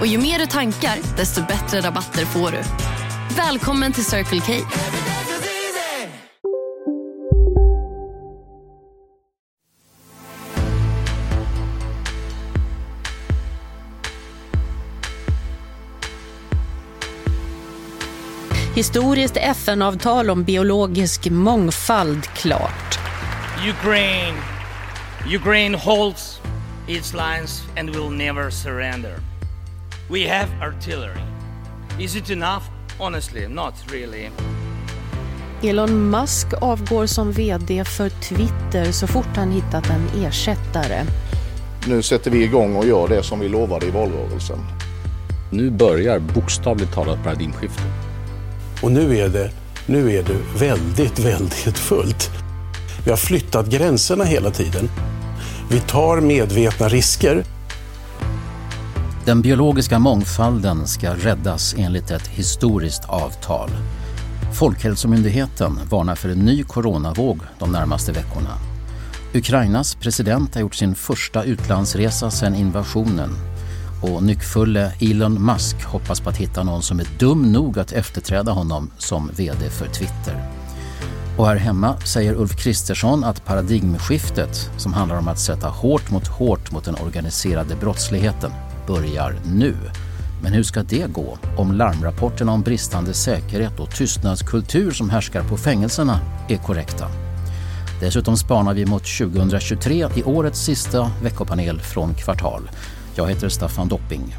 Och ju mer du tankar, desto bättre rabatter får du. Välkommen till Circle K. Historiskt FN-avtal om biologisk mångfald klart. Ukraine. Ukraine holds its lines and will never surrender. We have artillery. Is it enough? Honestly, not really. Elon Musk avgår som VD för Twitter så fort han hittat en ersättare. Nu sätter vi igång och gör det som vi lovade i valrörelsen. Nu börjar bokstavligt talat paradigmskiftet. Och nu är det, nu är det väldigt, väldigt fullt. Vi har flyttat gränserna hela tiden. Vi tar medvetna risker. Den biologiska mångfalden ska räddas enligt ett historiskt avtal. Folkhälsomyndigheten varnar för en ny coronavåg de närmaste veckorna. Ukrainas president har gjort sin första utlandsresa sedan invasionen och nyckfulle Elon Musk hoppas på att hitta någon som är dum nog att efterträda honom som VD för Twitter. Och här hemma säger Ulf Kristersson att paradigmskiftet som handlar om att sätta hårt mot hårt mot den organiserade brottsligheten börjar nu. Men hur ska det gå om larmrapporterna om bristande säkerhet och tystnadskultur som härskar på fängelserna är korrekta? Dessutom spanar vi mot 2023 i årets sista veckopanel från Kvartal. Jag heter Staffan Dopping.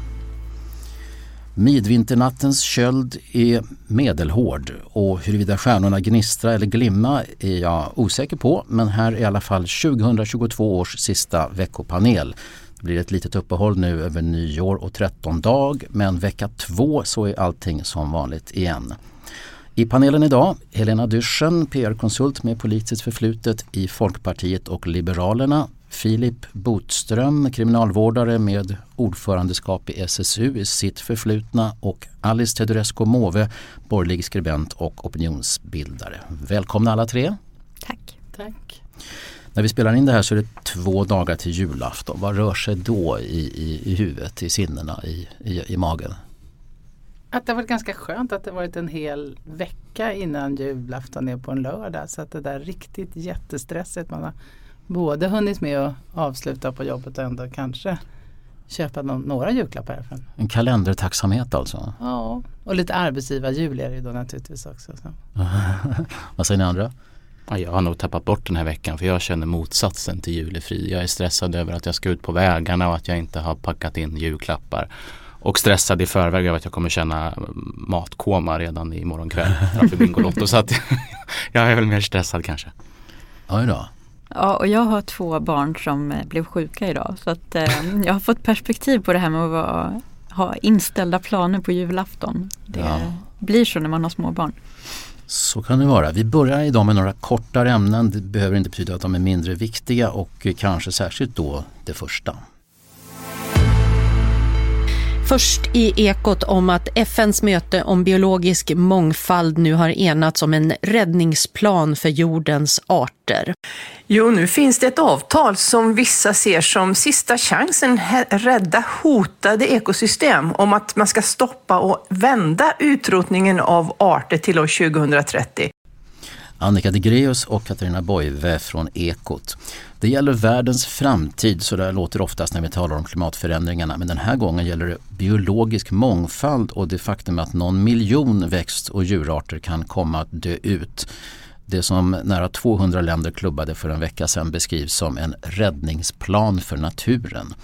Midvinternattens köld är medelhård och huruvida stjärnorna gnistra eller glimma är jag osäker på men här är i alla fall 2022 års sista veckopanel. Det blir ett litet uppehåll nu över nyår och 13 dag men vecka två så är allting som vanligt igen. I panelen idag Helena Dyrssen, PR-konsult med politiskt förflutet i Folkpartiet och Liberalerna Filip Botström, kriminalvårdare med ordförandeskap i SSU i sitt förflutna och Alice Teodorescu Måwe, borgerlig skribent och opinionsbildare. Välkomna alla tre. Tack. Tack. När vi spelar in det här så är det två dagar till julafton. Vad rör sig då i, i, i huvudet, i sinnena, i, i, i magen? Att det har varit ganska skönt att det varit en hel vecka innan julafton är på en lördag. Så att det där riktigt jättestressigt. Man har både hunnit med att avsluta på jobbet och ändå kanske köpa någon, några julklappar. En kalendertacksamhet alltså? Ja, och lite arbetsgivarjul är det ju då naturligtvis också. Vad säger ni andra? Ja, jag har nog tappat bort den här veckan för jag känner motsatsen till julefrid. Jag är stressad över att jag ska ut på vägarna och att jag inte har packat in julklappar. Och stressad i förväg över att jag kommer känna matkoma redan imorgon kväll framför Bingolotto. så att jag är väl mer stressad kanske. Oj då. Ja, och jag har två barn som eh, blev sjuka idag så att eh, jag har fått perspektiv på det här med att vara, ha inställda planer på julafton. Det ja. blir så när man har små barn. Så kan det vara. Vi börjar idag med några kortare ämnen. Det behöver inte betyda att de är mindre viktiga och kanske särskilt då det första. Först i Ekot om att FNs möte om biologisk mångfald nu har enats om en räddningsplan för jordens arter. Jo, nu finns det ett avtal som vissa ser som sista chansen att rädda hotade ekosystem om att man ska stoppa och vända utrotningen av arter till år 2030. Annika Degreus och Katarina Boive från Ekot. Det gäller världens framtid, så det låter oftast när vi talar om klimatförändringarna. Men den här gången gäller det biologisk mångfald och det faktum att någon miljon växt och djurarter kan komma att dö ut. Det som nära 200 länder klubbade för en vecka sedan beskrivs som en räddningsplan för naturen.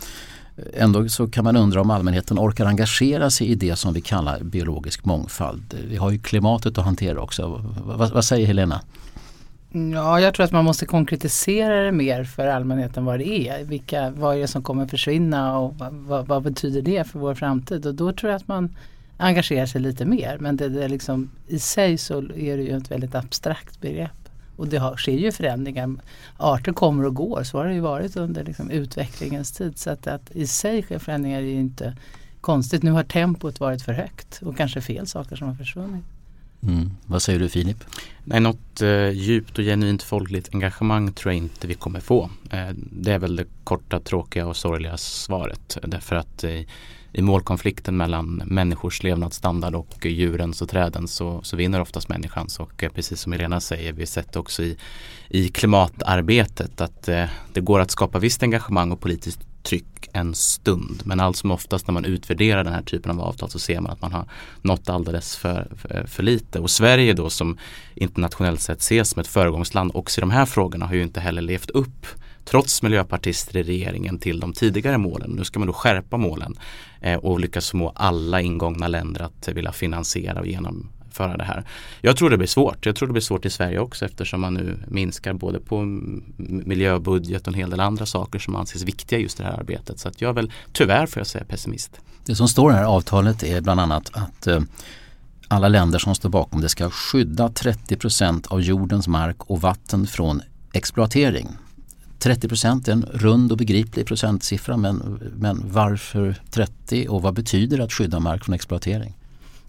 Ändå så kan man undra om allmänheten orkar engagera sig i det som vi kallar biologisk mångfald. Vi har ju klimatet att hantera också. Vad, vad säger Helena? Ja, jag tror att man måste konkretisera det mer för allmänheten vad det är. Vilka, vad är det som kommer försvinna och vad, vad, betyder det för vår framtid? Och då tror jag att man engagerar sig lite mer. Men det, det liksom, i sig så är det ju ett väldigt abstrakt begrepp. Och det har, sker ju förändringar. Arter kommer och går, så har det ju varit under liksom, utvecklingens tid. Så att, att i sig sker förändringar är ju inte konstigt. Nu har tempot varit för högt och kanske fel saker som har försvunnit. Mm. Vad säger du Filip? Nej, något eh, djupt och genuint folkligt engagemang tror jag inte vi kommer få. Eh, det är väl det korta, tråkiga och sorgliga svaret. Därför att eh, i målkonflikten mellan människors levnadsstandard och djurens och trädens så, så vinner oftast människans och eh, precis som Irena säger, vi sett också i, i klimatarbetet att eh, det går att skapa visst engagemang och politiskt tryck en stund. Men allt som oftast när man utvärderar den här typen av avtal så ser man att man har nått alldeles för, för, för, lite. Och Sverige då som internationellt sett ses som ett föregångsland också i de här frågorna har ju inte heller levt upp trots miljöpartister i regeringen till de tidigare målen. Nu ska man då skärpa målen eh, och lyckas förmå alla ingångna länder att vilja finansiera och genomföra det här. Jag tror det blir svårt. Jag tror det blir svårt i Sverige också eftersom man nu minskar både på miljöbudget och en hel del andra saker som anses viktiga just i det här arbetet. Så att jag är väl tyvärr får jag säga pessimist. Det som står i det här avtalet är bland annat att eh, alla länder som står bakom det ska skydda 30 procent av jordens mark och vatten från exploatering. 30 procent är en rund och begriplig procentsiffra men, men varför 30 och vad betyder det att skydda mark från exploatering?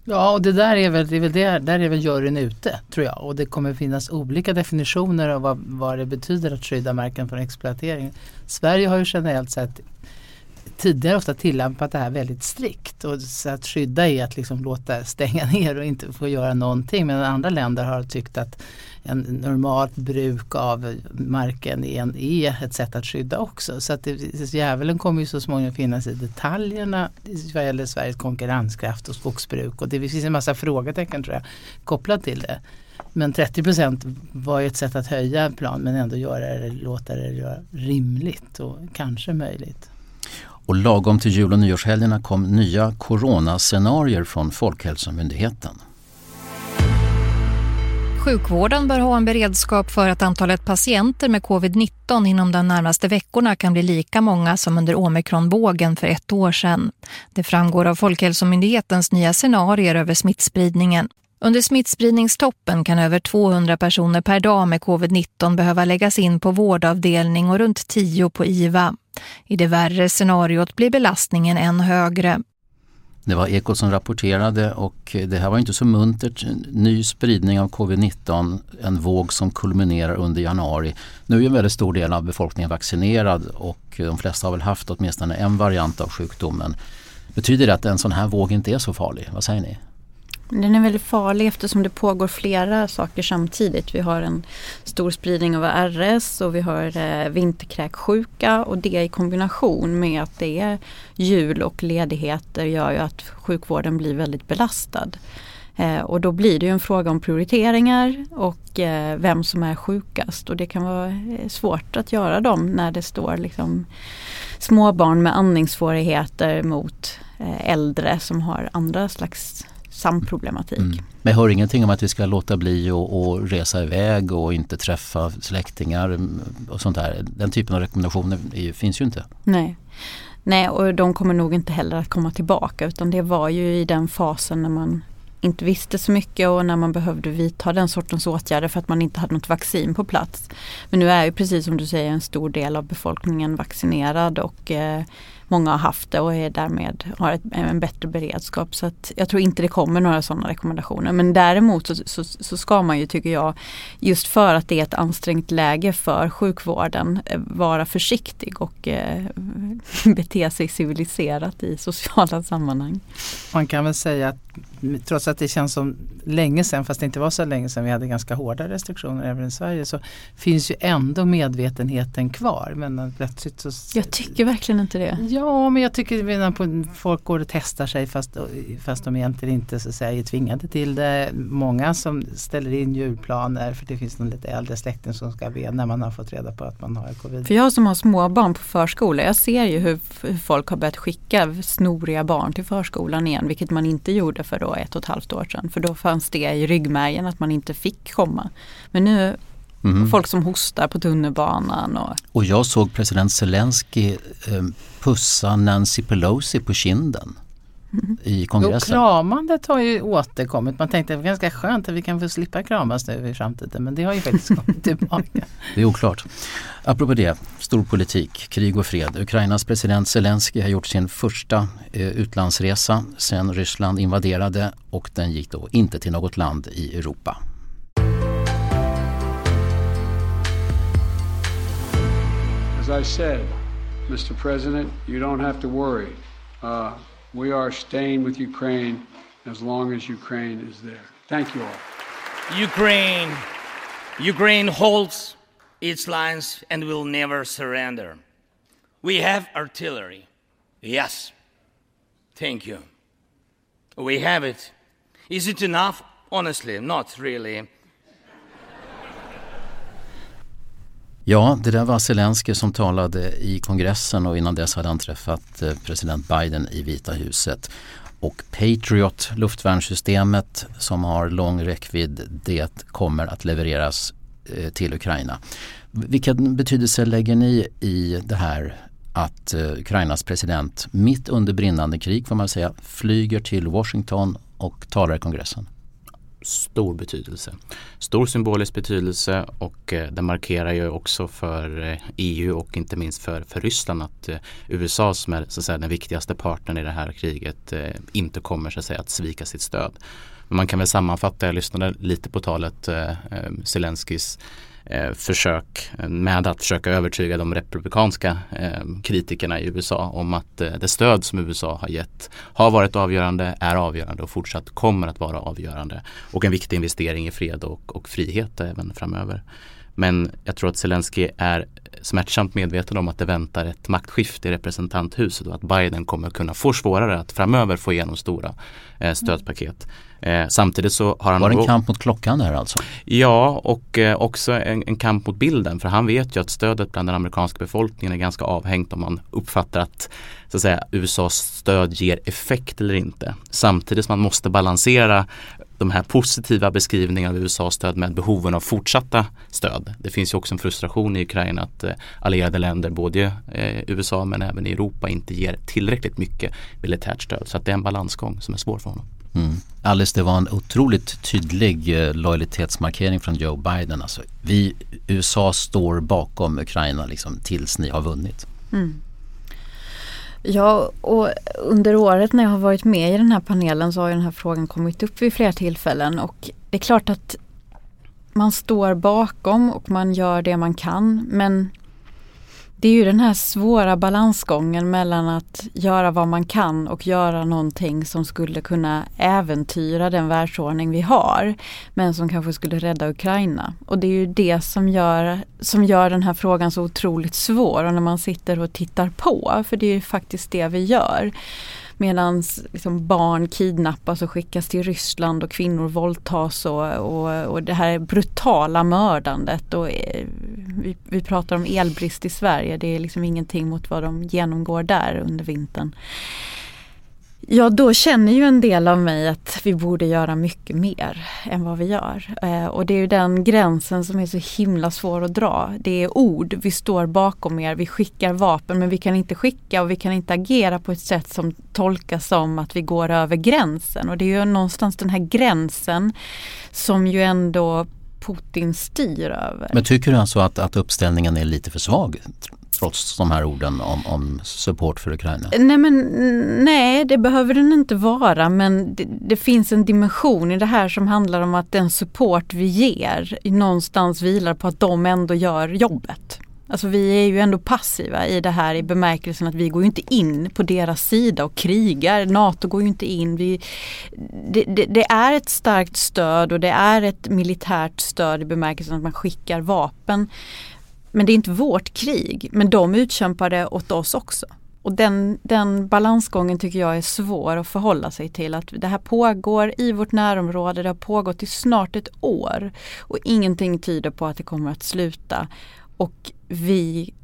Ja, och det där är väl, det är väl där, där är väl juryn ute tror jag. Och det kommer finnas olika definitioner av vad, vad det betyder att skydda marken från exploatering. Sverige har ju generellt sett tidigare ofta tillämpat det här väldigt strikt. Och så att skydda är att liksom låta stänga ner och inte få göra någonting. medan andra länder har tyckt att en normalt bruk av marken är, en, är ett sätt att skydda också. Så att det, djävulen kommer ju så småningom finnas i detaljerna vad gäller Sveriges konkurrenskraft och skogsbruk. Och det finns en massa frågetecken tror jag kopplat till det. Men 30 procent var ju ett sätt att höja plan men ändå göra det, låta det göra rimligt och kanske möjligt. Och lagom till jul och nyårshelgerna kom nya coronascenarier från Folkhälsomyndigheten. Sjukvården bör ha en beredskap för att antalet patienter med covid-19 inom de närmaste veckorna kan bli lika många som under omikronvågen för ett år sedan. Det framgår av Folkhälsomyndighetens nya scenarier över smittspridningen. Under smittspridningstoppen kan över 200 personer per dag med covid-19 behöva läggas in på vårdavdelning och runt 10 på IVA. I det värre scenariot blir belastningen än högre. Det var Ekot som rapporterade och det här var inte så muntert. Ny spridning av covid-19, en våg som kulminerar under januari. Nu är en väldigt stor del av befolkningen vaccinerad och de flesta har väl haft åtminstone en variant av sjukdomen. Betyder det att en sån här våg inte är så farlig? Vad säger ni? Den är väldigt farlig eftersom det pågår flera saker samtidigt. Vi har en stor spridning av RS och vi har eh, vinterkräksjuka och det i kombination med att det är jul och ledigheter gör ju att sjukvården blir väldigt belastad. Eh, och då blir det ju en fråga om prioriteringar och eh, vem som är sjukast och det kan vara eh, svårt att göra dem när det står liksom småbarn med andningssvårigheter mot eh, äldre som har andra slags samproblematik. Mm. Men jag hör ingenting om att vi ska låta bli att resa iväg och inte träffa släktingar och sånt där. Den typen av rekommendationer är, finns ju inte. Nej. Nej och de kommer nog inte heller att komma tillbaka utan det var ju i den fasen när man inte visste så mycket och när man behövde vidta den sortens åtgärder för att man inte hade något vaccin på plats. Men nu är ju precis som du säger en stor del av befolkningen vaccinerad och eh, många har haft det och är därmed har ett, en bättre beredskap. Så att jag tror inte det kommer några sådana rekommendationer. Men däremot så, så, så, ska man ju tycker jag, just för att det är ett ansträngt läge för sjukvården, eh, vara försiktig och eh, bete sig civiliserat i sociala sammanhang. Man kan väl säga att trots att det känns som länge sedan, fast det inte var så länge sedan vi hade ganska hårda restriktioner även i Sverige, så finns ju ändå medvetenheten kvar. Men plötsligt så... Jag tycker verkligen inte det. Ja, men jag tycker att folk går och testar sig fast, fast de egentligen inte så att säga, är tvingade till det. Många som ställer in julplaner för det finns någon lite äldre släkting som ska be när man har fått reda på att man har covid. För jag som har småbarn på förskola, jag ser ju hur folk har börjat skicka snoriga barn till förskolan igen, vilket man inte gjorde för då ett och ett halvt år sedan. För då fanns det i ryggmärgen att man inte fick komma. Men nu Mm. Folk som hostar på tunnelbanan. Och, och jag såg president Zelensky eh, pussa Nancy Pelosi på kinden. i kongressen. Jo, kramandet har ju återkommit. Man tänkte det var ganska skönt att vi kan få slippa kramas nu i framtiden. Men det har ju faktiskt kommit tillbaka. Det är oklart. Apropå det, storpolitik, krig och fred. Ukrainas president Zelensky har gjort sin första eh, utlandsresa sedan Ryssland invaderade och den gick då inte till något land i Europa. As I said, Mr. President, you don't have to worry. Uh, we are staying with Ukraine as long as Ukraine is there. Thank you all. Ukraine, Ukraine holds its lines and will never surrender. We have artillery. Yes. Thank you. We have it. Is it enough? Honestly, not really. Ja, det där var Zelensky som talade i kongressen och innan dess hade han träffat eh, president Biden i Vita huset. Och Patriot, luftvärnssystemet som har lång räckvidd, det kommer att levereras eh, till Ukraina. Vilken betydelse lägger ni i det här att eh, Ukrainas president mitt under brinnande krig får man säga flyger till Washington och talar i kongressen? Stor betydelse. Stor symbolisk betydelse och eh, det markerar ju också för eh, EU och inte minst för, för Ryssland att eh, USA som är så att säga, den viktigaste partnern i det här kriget eh, inte kommer så att, säga, att svika sitt stöd. Men man kan väl sammanfatta, jag lyssnade lite på talet eh, eh Zelenskis Eh, försök med att försöka övertyga de republikanska eh, kritikerna i USA om att eh, det stöd som USA har gett har varit avgörande, är avgörande och fortsatt kommer att vara avgörande och en viktig investering i fred och, och frihet även framöver. Men jag tror att Zelensky är smärtsamt medveten om att det väntar ett maktskifte i representanthuset och att Biden kommer kunna få svårare att framöver få igenom stora eh, stödpaket. Eh, samtidigt så har han... Var det en kamp mot klockan där alltså? Ja och eh, också en, en, kamp mot bilden för han vet ju att stödet bland den amerikanska befolkningen är ganska avhängt om man uppfattar att, så att säga, USAs stöd ger effekt eller inte. Samtidigt som man måste balansera de här positiva beskrivningarna av USAs stöd med behoven av fortsatta stöd. Det finns ju också en frustration i Ukraina att eh, allierade länder, både eh, USA men även i Europa, inte ger tillräckligt mycket militärt stöd. Så att det är en balansgång som är svår för honom. Mm. Alice, det var en otroligt tydlig eh, lojalitetsmarkering från Joe Biden. Alltså, vi, USA står bakom Ukraina liksom, tills ni har vunnit. Mm. Ja, och under året när jag har varit med i den här panelen så har den här frågan kommit upp vid flera tillfällen och det är klart att man står bakom och man gör det man kan men det är ju den här svåra balansgången mellan att göra vad man kan och göra någonting som skulle kunna äventyra den världsordning vi har. Men som kanske skulle rädda Ukraina. Och det är ju det som gör, som gör den här frågan så otroligt svår. Och när man sitter och tittar på, för det är ju faktiskt det vi gör. Medan liksom barn kidnappas och skickas till Ryssland och kvinnor våldtas och, och, och det här brutala mördandet. Och, eh, vi, vi pratar om elbrist i Sverige, det är liksom ingenting mot vad de genomgår där under vintern. Ja, då känner ju en del av mig att vi borde göra mycket mer än vad vi gör. Eh, och det är ju den gränsen som är så himla svår att dra. Det är ord, vi står bakom er, vi skickar vapen men vi kan inte skicka och vi kan inte agera på ett sätt som tolkas som att vi går över gränsen. Och det är ju någonstans den här gränsen som ju ändå Putin styr över. Men tycker du alltså att, att uppställningen är lite för svag? Trots de här orden om, om support för Ukraina? Nej, men, nej, det behöver den inte vara men det, det, finns en dimension i det här som handlar om att den support vi ger någonstans vilar på att de ändå gör jobbet. Alltså vi är ju ändå passiva i det här i bemärkelsen att vi går inte in på deras sida och krigar. NATO går ju inte in. Vi, det, det, det, är ett starkt stöd och det är ett militärt stöd i bemärkelsen att man skickar vapen. Men det är inte vårt krig, men de utkämpar det åt oss också. Och den, den balansgången tycker jag är svår att förhålla sig till. Att det här pågår i vårt närområde, det har pågått i snart ett år. Och ingenting tyder på att det kommer att sluta. Och vi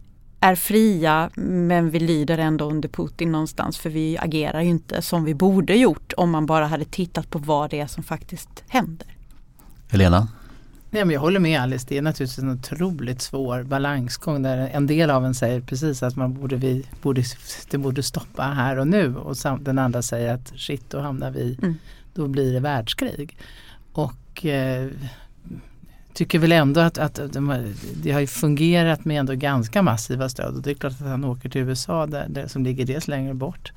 är fria men vi lyder ändå under Putin någonstans för vi agerar ju inte som vi borde gjort om man bara hade tittat på vad det är som faktiskt händer. Helena? Nej, men jag håller med Alice, det är naturligtvis en otroligt svår balansgång där en del av en säger precis att man borde, vi, borde, det borde stoppa här och nu och sam, den andra säger att shit då hamnar vi, mm. då blir det världskrig. Och eh, tycker väl ändå att, att de, det har fungerat med ändå ganska massiva stöd och det är klart att han åker till USA där, där som ligger dels längre bort.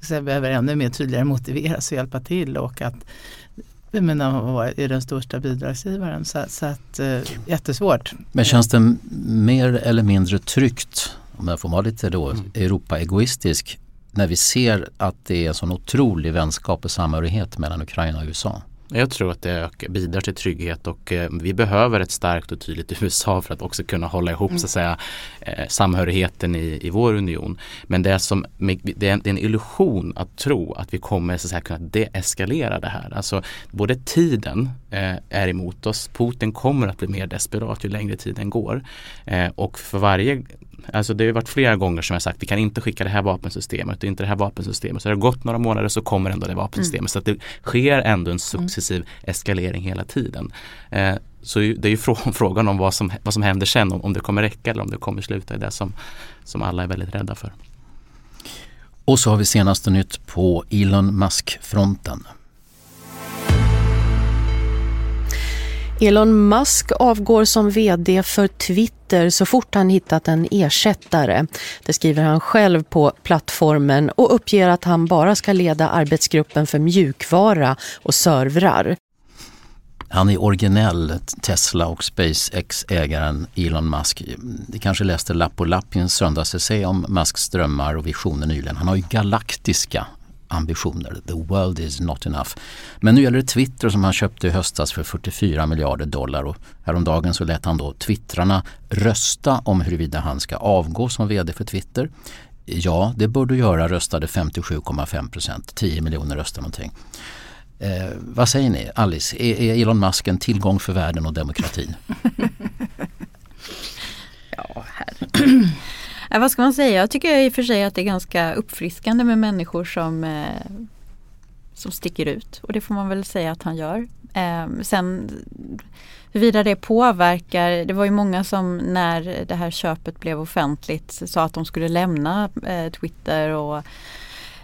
Så jag behöver ännu mer tydligare motiveras och hjälpa till och att menar, är den största bidragsgivaren. Så, så att, eh, jättesvårt. Men känns det mer eller mindre tryggt, om jag får vara lite då, mm. Europa-egoistisk, när vi ser att det är en sån otrolig vänskap och samhörighet mellan Ukraina och USA? Jag tror att det bidrar till trygghet och eh, vi behöver ett starkt och tydligt USA för att också kunna hålla ihop mm. så att säga eh, samhörigheten i, i vår union. Men det är, som, det är en illusion att tro att vi kommer så att säga, kunna deeskalera det här. Alltså både tiden eh, är emot oss, Putin kommer att bli mer desperat ju längre tiden går. Eh, och för varje Alltså det har varit flera gånger som jag sagt vi kan inte skicka det här vapensystemet och inte det här vapensystemet. Så det har gått några månader så kommer ändå det vapensystemet. Mm. Så att det sker ändå en successiv mm. eskalering hela tiden. Eh, så det är ju frågan om vad som, vad som händer sen, om, om det kommer räcka eller om det kommer sluta i det som, som alla är väldigt rädda för. Och så har vi senaste nytt på Elon Musk-fronten. Elon Musk avgår som vd för Twitter så fort han hittat en ersättare. Det skriver han själv på plattformen och uppger att han bara ska leda arbetsgruppen för mjukvara och servrar. Han är originell Tesla och SpaceX-ägaren Elon Musk. Ni kanske läste lapp och lapp i en söndagsessä om Musks drömmar och visioner nyligen. Han har ju galaktiska ambitioner. The world is not enough. Men nu gäller det Twitter som han köpte i höstas för 44 miljarder dollar och häromdagen så lät han då twittrarna rösta om huruvida han ska avgå som vd för Twitter. Ja, det bör du göra röstade 57,5 procent. 10 miljoner röster någonting. Eh, vad säger ni? Alice, är, är Elon Musk en tillgång för världen och demokratin? ja, herregud. Ja, vad ska man säga? Jag tycker i och för sig att det är ganska uppfriskande med människor som, eh, som sticker ut. Och det får man väl säga att han gör. Eh, sen huruvida det påverkar, det var ju många som när det här köpet blev offentligt sa att de skulle lämna eh, Twitter och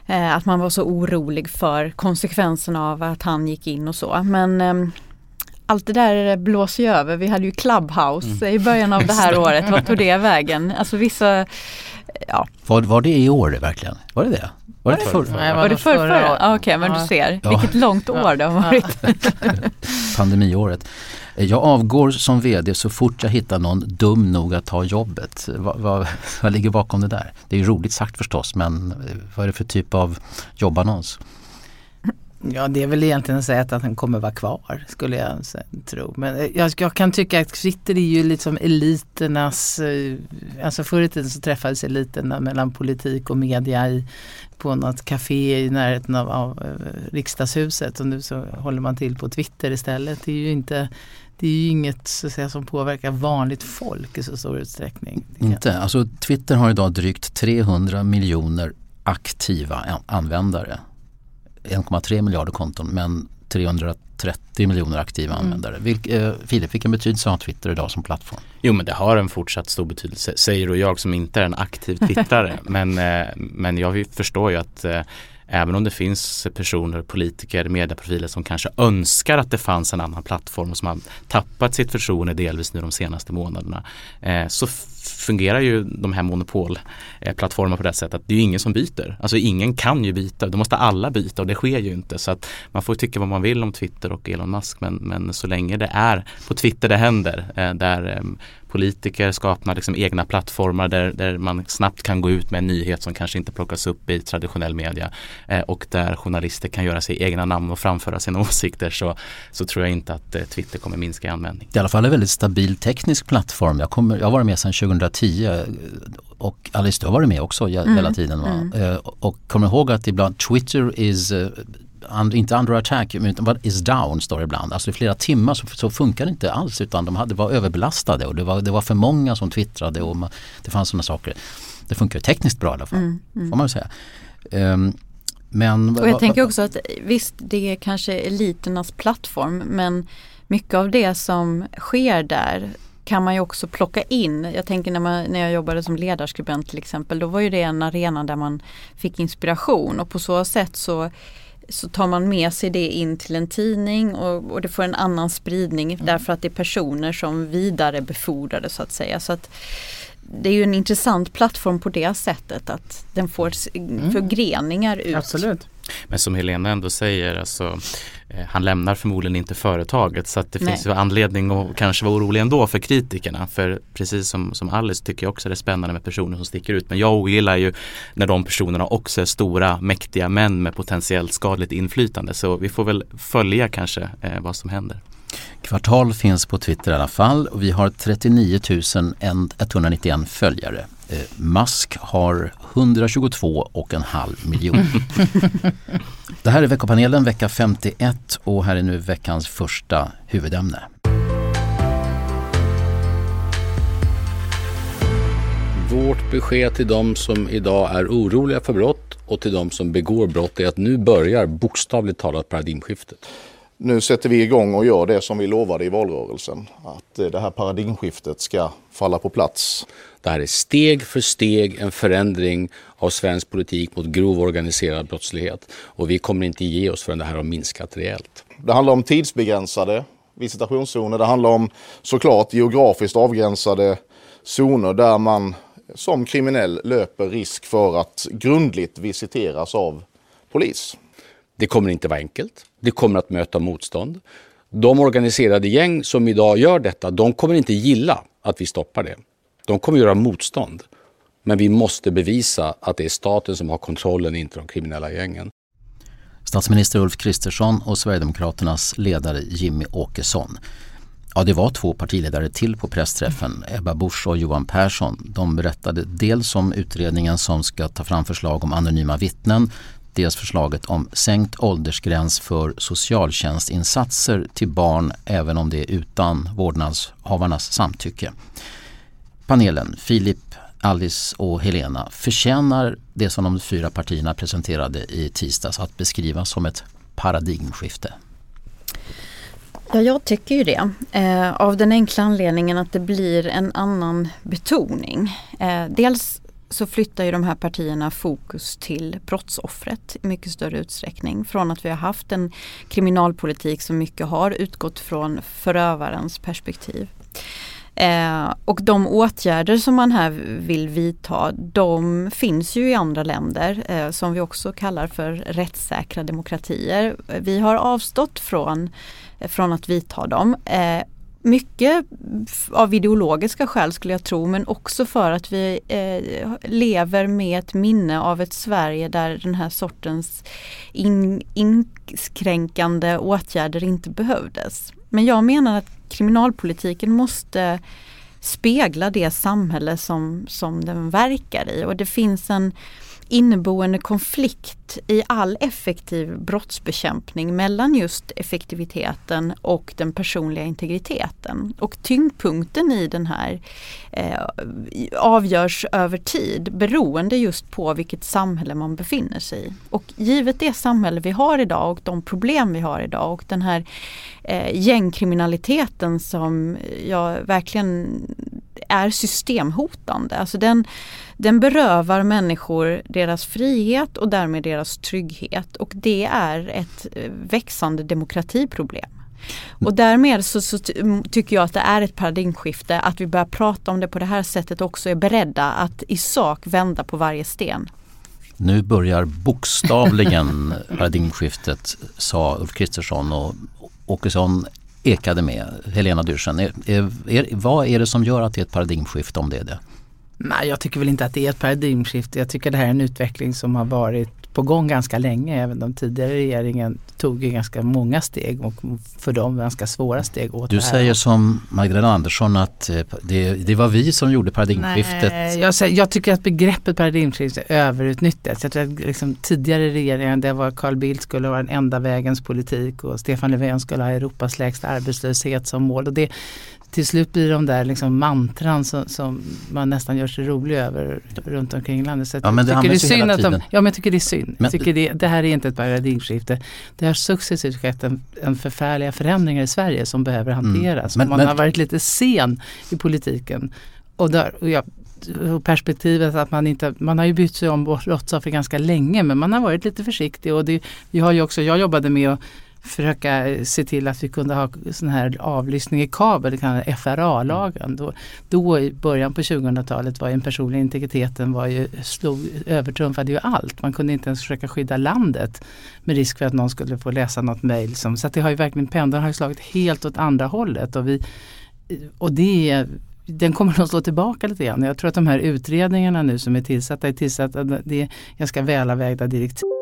eh, att man var så orolig för konsekvenserna av att han gick in och så. Men ehm, allt det där blåser ju över. Vi hade ju Clubhouse mm. i början av det här året. Vad tog det vägen? Alltså vissa, ja. Var, var det i år verkligen? Var det det? Var det förr? För, var det förr, förra? förra? Okej, okay, men ja. du ser. Ja. Vilket långt år det har varit. Pandemiåret. Jag avgår som VD så fort jag hittar någon dum nog att ta jobbet. Vad, vad, vad ligger bakom det där? Det är ju roligt sagt förstås men vad är det för typ av jobbannons? Ja det är väl egentligen att säga att han kommer vara kvar skulle jag tro. Men eh, jag, jag kan tycka att Twitter är ju liksom eliternas, eh, alltså förr i tiden så träffades eliterna mellan politik och media i, på något café i närheten av, av eh, riksdagshuset och nu så håller man till på Twitter istället. Det är ju inte det är ju inget så att säga, som påverkar vanligt folk i så stor utsträckning. Inte, alltså Twitter har idag drygt 300 miljoner aktiva användare 1,3 miljarder konton men 330 miljoner aktiva mm. användare. Vilk, eh, Filip, vilken betydelse har Twitter idag som plattform? Jo men det har en fortsatt stor betydelse, säger då jag som inte är en aktiv twittrare. men, eh, men jag förstår ju att eh, Även om det finns personer, politiker, medieprofiler som kanske önskar att det fanns en annan plattform och som har tappat sitt förtroende delvis nu de senaste månaderna. Eh, så fungerar ju de här monopolplattformarna på det sättet att det är ju ingen som byter. Alltså ingen kan ju byta, då måste alla byta och det sker ju inte. Så att man får tycka vad man vill om Twitter och Elon Musk men, men så länge det är på Twitter det händer, eh, där ehm, politiker skapar liksom egna plattformar där, där man snabbt kan gå ut med en nyhet som kanske inte plockas upp i traditionell media eh, och där journalister kan göra sig egna namn och framföra sina åsikter så, så tror jag inte att eh, Twitter kommer minska i användning. Det är i alla fall en väldigt stabil teknisk plattform. Jag, kommer, jag har varit med sedan 2010 eh, och Alice du har varit med också mm. hela tiden. Mm. Eh, och kommer ihåg att ibland Twitter is uh, inte under attack, utan is down står det ibland. Alltså i flera timmar så, så funkar det inte alls utan de hade, var överbelastade och det var, det var för många som twittrade och man, det fanns sådana saker. Det funkar tekniskt bra i alla fall, mm, mm. får man säga. Um, men, och jag tänker också att visst det är kanske eliternas plattform men mycket av det som sker där kan man ju också plocka in. Jag tänker när, man, när jag jobbade som ledarskribent till exempel, då var ju det en arena där man fick inspiration och på så sätt så så tar man med sig det in till en tidning och, och det får en annan spridning mm. därför att det är personer som vidarebefordrar det så att säga. Så att det är ju en intressant plattform på det sättet att den får mm. förgreningar ut. Absolut. Men som Helena ändå säger, alltså, eh, han lämnar förmodligen inte företaget så att det Nej. finns ju anledning att kanske vara orolig ändå för kritikerna. För precis som, som Alice tycker jag också det är spännande med personer som sticker ut. Men jag ogillar ju när de personerna också är stora, mäktiga män med potentiellt skadligt inflytande. Så vi får väl följa kanske eh, vad som händer. Kvartal finns på Twitter i alla fall och vi har 39 191 följare. Eh, Musk har 122 och en halv miljon. Det här är veckopanelen vecka 51 och här är nu veckans första huvudämne. Vårt besked till de som idag är oroliga för brott och till de som begår brott är att nu börjar bokstavligt talat paradigmskiftet. Nu sätter vi igång och gör det som vi lovade i valrörelsen. Att eh, det här paradigmskiftet ska falla på plats. Det här är steg för steg en förändring av svensk politik mot grov organiserad brottslighet. Och vi kommer inte ge oss förrän det här har minskat rejält. Det handlar om tidsbegränsade visitationszoner. Det handlar om såklart geografiskt avgränsade zoner där man som kriminell löper risk för att grundligt visiteras av polis. Det kommer inte vara enkelt. Det kommer att möta motstånd. De organiserade gäng som idag gör detta, de kommer inte gilla att vi stoppar det. De kommer göra motstånd. Men vi måste bevisa att det är staten som har kontrollen, inte de kriminella gängen. Statsminister Ulf Kristersson och Sverigedemokraternas ledare Jimmy Åkesson. Ja, det var två partiledare till på pressträffen, Ebba Busch och Johan Persson. De berättade dels om utredningen som ska ta fram förslag om anonyma vittnen dels förslaget om sänkt åldersgräns för socialtjänstinsatser till barn även om det är utan vårdnadshavarnas samtycke. Panelen, Filip, Alice och Helena, förtjänar det som de fyra partierna presenterade i tisdags att beskrivas som ett paradigmskifte? Ja, jag tycker ju det. Eh, av den enkla anledningen att det blir en annan betoning. Eh, dels så flyttar ju de här partierna fokus till brottsoffret i mycket större utsträckning. Från att vi har haft en kriminalpolitik som mycket har utgått från förövarens perspektiv. Eh, och de åtgärder som man här vill vidta de finns ju i andra länder eh, som vi också kallar för rättssäkra demokratier. Vi har avstått från, eh, från att vidta dem eh, mycket av ideologiska skäl skulle jag tro men också för att vi eh, lever med ett minne av ett Sverige där den här sortens in, inskränkande åtgärder inte behövdes. Men jag menar att kriminalpolitiken måste spegla det samhälle som, som den verkar i och det finns en inneboende konflikt i all effektiv brottsbekämpning mellan just effektiviteten och den personliga integriteten. Och tyngdpunkten i den här eh, avgörs över tid beroende just på vilket samhälle man befinner sig i. Och givet det samhälle vi har idag och de problem vi har idag och den här eh, gängkriminaliteten som jag verkligen är systemhotande. Alltså den, den berövar människor deras frihet och därmed deras trygghet och det är ett eh, växande demokratiproblem. Och därmed så, så, mm, tycker jag att det är ett paradigmskifte att vi börjar prata om det på det här sättet och också är beredda att i sak vända på varje sten. Nu börjar bokstavligen paradigmskiftet, sa Ulf Kristersson och Åkesson ekade med. Helena Dyrsen, är, är, är, vad är det som gör att det är ett paradigmskifte om det är det? Nej, jag tycker väl inte att det är ett paradigmskifte. Jag tycker det här är en utveckling som har varit på gång ganska länge. Även de tidigare regeringen tog ju ganska många steg och för dem ganska svåra steg åt Du det här. säger som Magdalena Andersson att eh, det, det var vi som gjorde paradigmskiftet. Nej, jag, säger, jag tycker att begreppet paradigmskifte är överutnyttjat. Jag tror att liksom, tidigare regeringar, det var Carl Bildt skulle ha den enda vägens politik och Stefan Löfven skulle ha Europas lägsta arbetslöshet som mål. Och det, till slut blir de där liksom mantran som, som, man nästan gör sig rolig över runt omkring landet. Så ja, men det tycker det är synd att de, Ja men jag tycker det är synd. Men, jag tycker det, det här är inte ett paradigmskifte. Det har successivt skett en, en förfärliga förändringar i Sverige som behöver mm. hanteras. Mm. Men, man men, har varit lite sen i politiken. Och, där, och jag, perspektivet att man inte, man har ju bytt sig om brottsoffer ganska länge men man har varit lite försiktig och det, vi har ju också, jag jobbade med att försöka se till att vi kunde ha sån här avlyssning i kabel, FRA-lagen. Då, då i början på 2000-talet var ju den personliga integriteten var ju, slog, övertrumfade ju allt. Man kunde inte ens försöka skydda landet med risk för att någon skulle få läsa något mejl. Så att det har ju verkligen, pendeln har ju slagit helt åt andra hållet. Och, vi, och det den kommer att slå tillbaka lite grann. Jag tror att de här utredningarna nu som är tillsatta är tillsatta, det är ganska välavvägda direktiv.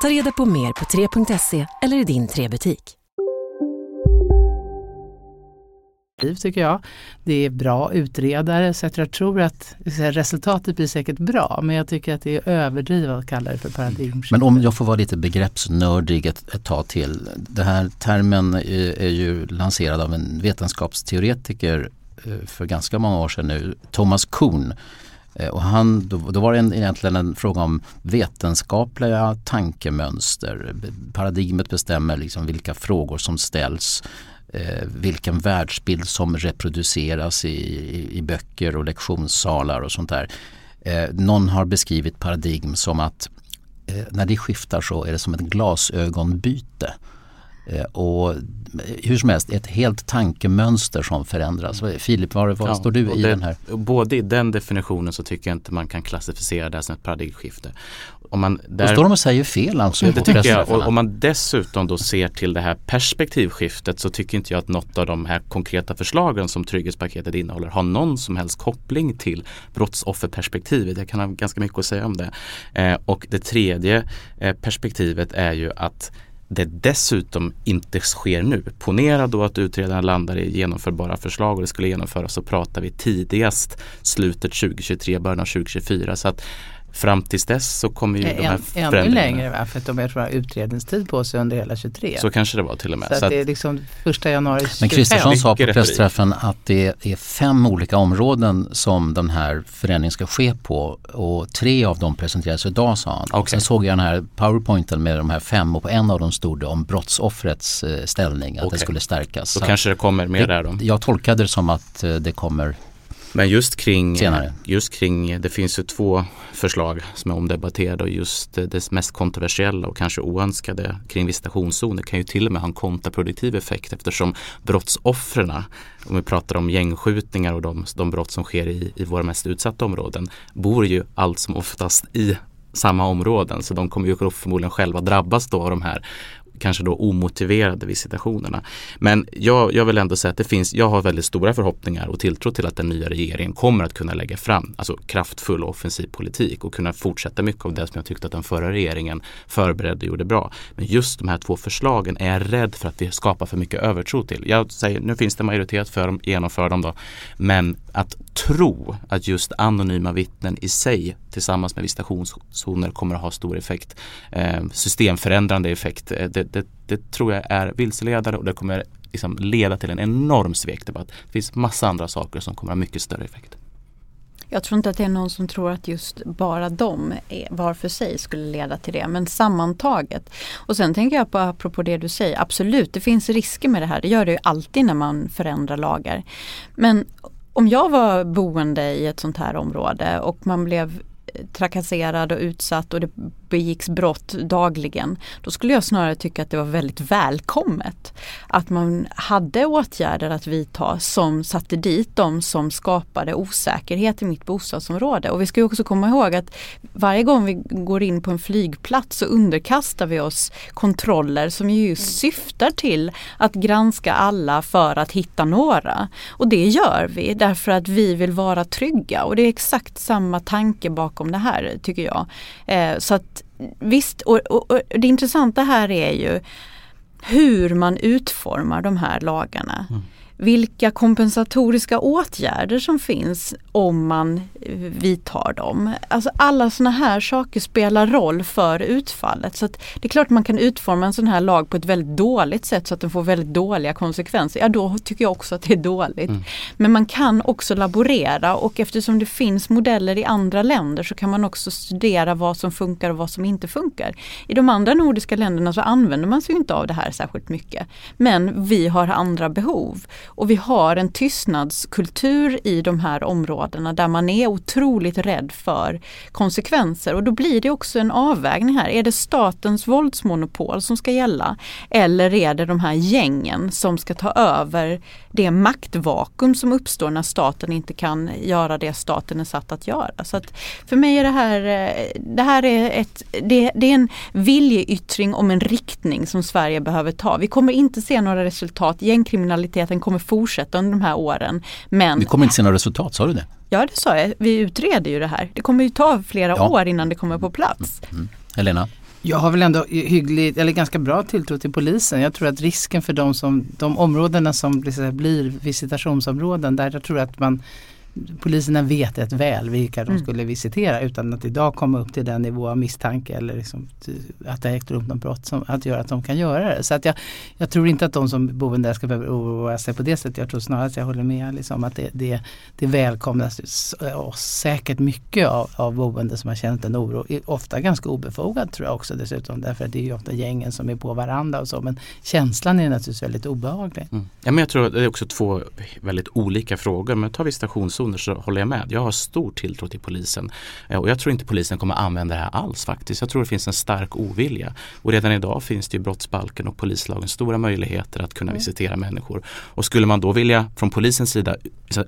Ta reda på mer på 3.se eller i din 3-butik. tycker jag. Det är bra utredare så jag tror att resultatet blir säkert bra men jag tycker att det är överdrivet att kalla det för paradigmskifte. Men om jag får vara lite begreppsnördig ett, ett tag till. Den här termen är, är ju lanserad av en vetenskapsteoretiker eh, för ganska många år sedan nu, Thomas Kuhn Eh, Eh, och han, då, då var det en, egentligen en fråga om vetenskapliga tankemönster. Paradigmet bestämmer liksom vilka frågor som ställs, eh, vilken världsbild som reproduceras i, i, i, böcker och lektionssalar och sånt där. Eh, någon har beskrivit paradigm som att eh, när det skiftar så är det som ett glasögonbyte. Eh, och hur som helst ett helt tankemönster som förändras. Filip, var, var ja, står du i det, den här? Både i den definitionen så tycker jag inte man kan klassificera det här som ett paradigmskifte. Om man där, då står de och säger fel alltså. Det tycker jag. Och om man dessutom då ser till det här perspektivskiftet så tycker inte jag att något av de här konkreta förslagen som trygghetspaketet innehåller har någon som helst koppling till brottsofferperspektivet. Jag kan ha ganska mycket att säga om det. Eh, och det tredje eh, perspektivet är ju att det dessutom inte sker nu. Ponera då att utredaren landar i genomförbara förslag och det skulle genomföras så pratar vi tidigast slutet 2023, början av 2024. Så att Fram tills dess så kommer ju en, de här förändringarna. Ännu längre va? För att de har utredningstid på sig under hela 23. Så kanske det var till och med. Så, så att det är liksom första januari 25. Men Kristersson sa på pressträffen att det är fem olika områden som den här förändringen ska ske på och tre av dem presenteras idag sa han. Okay. Sen såg jag den här powerpointen med de här fem och på en av dem stod det om brottsoffrets eh, ställning, att okay. det skulle stärkas. Då så kanske det kommer mer där då. Jag tolkade det som att eh, det kommer men just kring, Senare. just kring, det finns ju två förslag som är omdebatterade och just det mest kontroversiella och kanske oönskade kring visitationszoner kan ju till och med ha en kontraproduktiv effekt eftersom brottsoffren, om vi pratar om gängskjutningar och de, de brott som sker i, i våra mest utsatta områden, bor ju allt som oftast i samma områden så de kommer ju förmodligen själva drabbas då av de här kanske då omotiverade visitationerna. Men jag, jag vill ändå säga att det finns, jag har väldigt stora förhoppningar och tilltro till att den nya regeringen kommer att kunna lägga fram alltså kraftfull och offensiv politik och kunna fortsätta mycket av det som jag tyckte att den förra regeringen förberedde och gjorde bra. Men just de här två förslagen är jag rädd för att vi skapar för mycket övertro till. Jag säger, nu finns det majoritet för dem, genomför dem då. Men att tro att just anonyma vittnen i sig tillsammans med visitationszoner kommer att ha stor effekt. Eh, systemförändrande effekt. Eh, det, det, det, tror jag är vilseledande och det kommer liksom leda till en enorm svekdebatt. Det finns massa andra saker som kommer att ha mycket större effekt. Jag tror inte att det är någon som tror att just bara de var för sig skulle leda till det. Men sammantaget. Och sen tänker jag på apropå det du säger. Absolut, det finns risker med det här. Det gör det ju alltid när man förändrar lagar. Men om jag var boende i ett sånt här område och man blev trakasserad och utsatt och det begicks brott dagligen. Då skulle jag snarare tycka att det var väldigt välkommet att man hade åtgärder att vidta som satte dit de som skapade osäkerhet i mitt bostadsområde. Och vi ska också komma ihåg att varje gång vi går in på en flygplats så underkastar vi oss kontroller som ju syftar till att granska alla för att hitta några. Och det gör vi därför att vi vill vara trygga och det är exakt samma tanke bakom det här tycker jag. Eh, så att visst, och, och, och, det intressanta här är ju hur man utformar de här lagarna. Mm vilka kompensatoriska åtgärder som finns om man vidtar dem. Alltså alla sådana här saker spelar roll för utfallet. Så det är klart man kan utforma en sån här lag på ett väldigt dåligt sätt så att den får väldigt dåliga konsekvenser. Ja då tycker jag också att det är dåligt. Mm. Men man kan också laborera och eftersom det finns modeller i andra länder så kan man också studera vad som funkar och vad som inte funkar. I de andra nordiska länderna så använder man sig inte av det här särskilt mycket. Men vi har andra behov. Och vi har en tystnadskultur i de här områdena där man är otroligt rädd för konsekvenser och då blir det också en avvägning här. Är det statens våldsmonopol som ska gälla? Eller är det de här gängen som ska ta över det maktvakuum som uppstår när staten inte kan göra det staten är satt att göra. Så att för mig är det här, eh, det här är, ett, det, det är en viljeyttring om en riktning som Sverige behöver ta. Vi kommer inte se några resultat. Gängkriminaliteten kommer fortsätta under de här åren. Men Vi kommer inte se några resultat, sa du det? Ja det sa jag. Vi utreder ju det här. Det kommer ju ta flera ja. år innan det kommer på plats. Mm. Helena? Jag har väl ändå hyggligt, eller ganska bra tilltro till polisen. Jag tror att risken för de, som, de områdena som blir visitationsområden där jag tror att man poliserna vet rätt väl vilka de mm. skulle visitera utan att idag komma upp till den nivå av misstanke eller liksom att det har ägt rum något brott som att göra att de kan göra det. Så att jag, jag tror inte att de som bor där ska behöva oroa sig på det sättet. Jag tror snarare att jag håller med liksom, att det, det, det välkomnas och säkert mycket av, av boende som har känt en oro. Ofta ganska obefogad tror jag också dessutom därför att det är ju ofta gängen som är på varandra och så men känslan är naturligtvis väldigt obehaglig. Mm. Ja, men jag tror att det är också två väldigt olika frågor men tar vi stationszon personer så håller jag med. Jag har stor tilltro till polisen. Eh, och jag tror inte polisen kommer använda det här alls faktiskt. Jag tror det finns en stark ovilja. Och redan idag finns det i brottsbalken och polislagen stora möjligheter att kunna mm. visitera människor. Och skulle man då vilja från polisens sida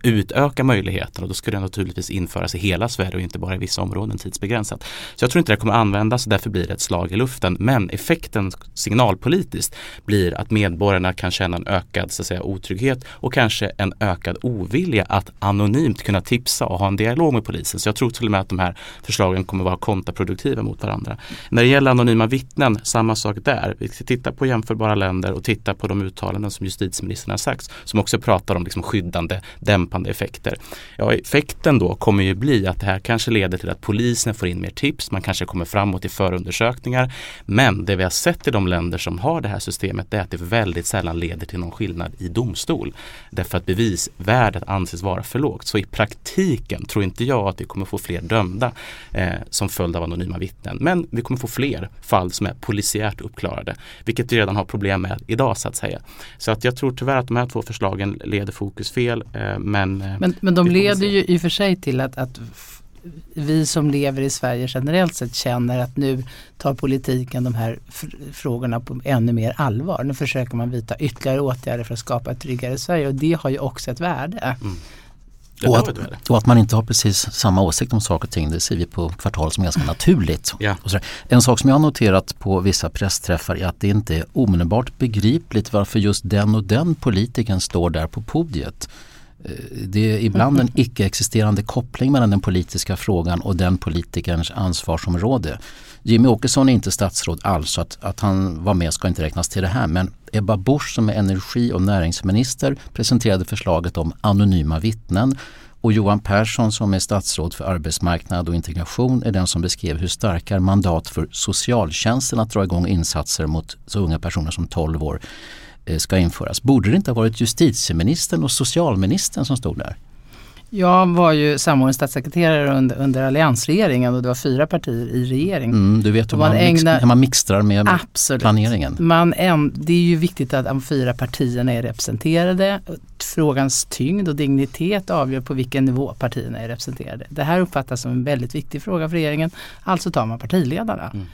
utöka möjligheterna då skulle det naturligtvis införas i hela Sverige och inte bara i vissa områden tidsbegränsat. Så jag tror inte det kommer användas och därför blir det ett slag i luften. Men effekten signalpolitiskt blir att medborgarna kan känna en ökad så att säga, otrygghet och kanske en ökad ovilja att anonymt anonymt kunna tipsa och ha en dialog med polisen. Så jag tror till och med att de här förslagen kommer vara kontraproduktiva mot varandra. När det gäller anonyma vittnen, samma sak där. Vi ska titta på jämförbara länder och titta på de uttalanden som justitieministern har sagt som också pratar om liksom skyddande, dämpande effekter. Ja, effekten då kommer ju bli att det här kanske leder till att polisen får in mer tips, man kanske kommer framåt i förundersökningar. Men det vi har sett i de länder som har det här systemet är att det väldigt sällan leder till någon skillnad i domstol. Därför att bevisvärdet anses vara för lågt. Så i praktiken tror inte jag att vi kommer få fler dömda eh, som följd av anonyma vittnen. Men vi kommer få fler fall som är polisiärt uppklarade, vilket vi redan har problem med idag så att säga. Så att jag tror tyvärr att de här två förslagen leder fokus fel. Eh, men, eh, men, men de leder ju i och för sig till att, att vi som lever i Sverige generellt sett känner att nu tar politiken de här frågorna på ännu mer allvar. Nu försöker man vidta ytterligare åtgärder för att skapa ett tryggare Sverige och det har ju också ett värde. Mm. Och att, och att, man inte har precis samma åsikt om saker och ting, det ser vi på kvartal som är ganska naturligt. Ja. En sak som jag har noterat på vissa pressträffar är att det inte är omedelbart begripligt varför just den och den politikern står där på podiet. Eh, det är ibland en icke-existerande koppling mellan den politiska frågan och den politikerns ansvarsområde. Jimmy Åkesson är inte statsråd alls så att, att han var med ska inte räknas till det här. Men Ebba Busch som är energi och näringsminister presenterade förslaget om anonyma vittnen och Johan Persson som är statsråd för arbetsmarknad och integration är den som beskrev hur starka mandat för socialtjänsten att dra igång insatser mot så unga personer som 12 år ska införas. Borde det inte ha varit justitieministern och socialministern som stod där? Jag var ju samordnande statssekreterare under, under alliansregeringen och det var fyra partier i regering. Mm, du vet hur man, man, ägnar, mix, man mixtrar med absolut. planeringen. Man en, det är ju viktigt att de fyra partierna är representerade. Frågans tyngd och dignitet avgör på vilken nivå partierna är representerade. Det här uppfattas som en väldigt viktig fråga för regeringen. Alltså tar man partiledarna. Mm.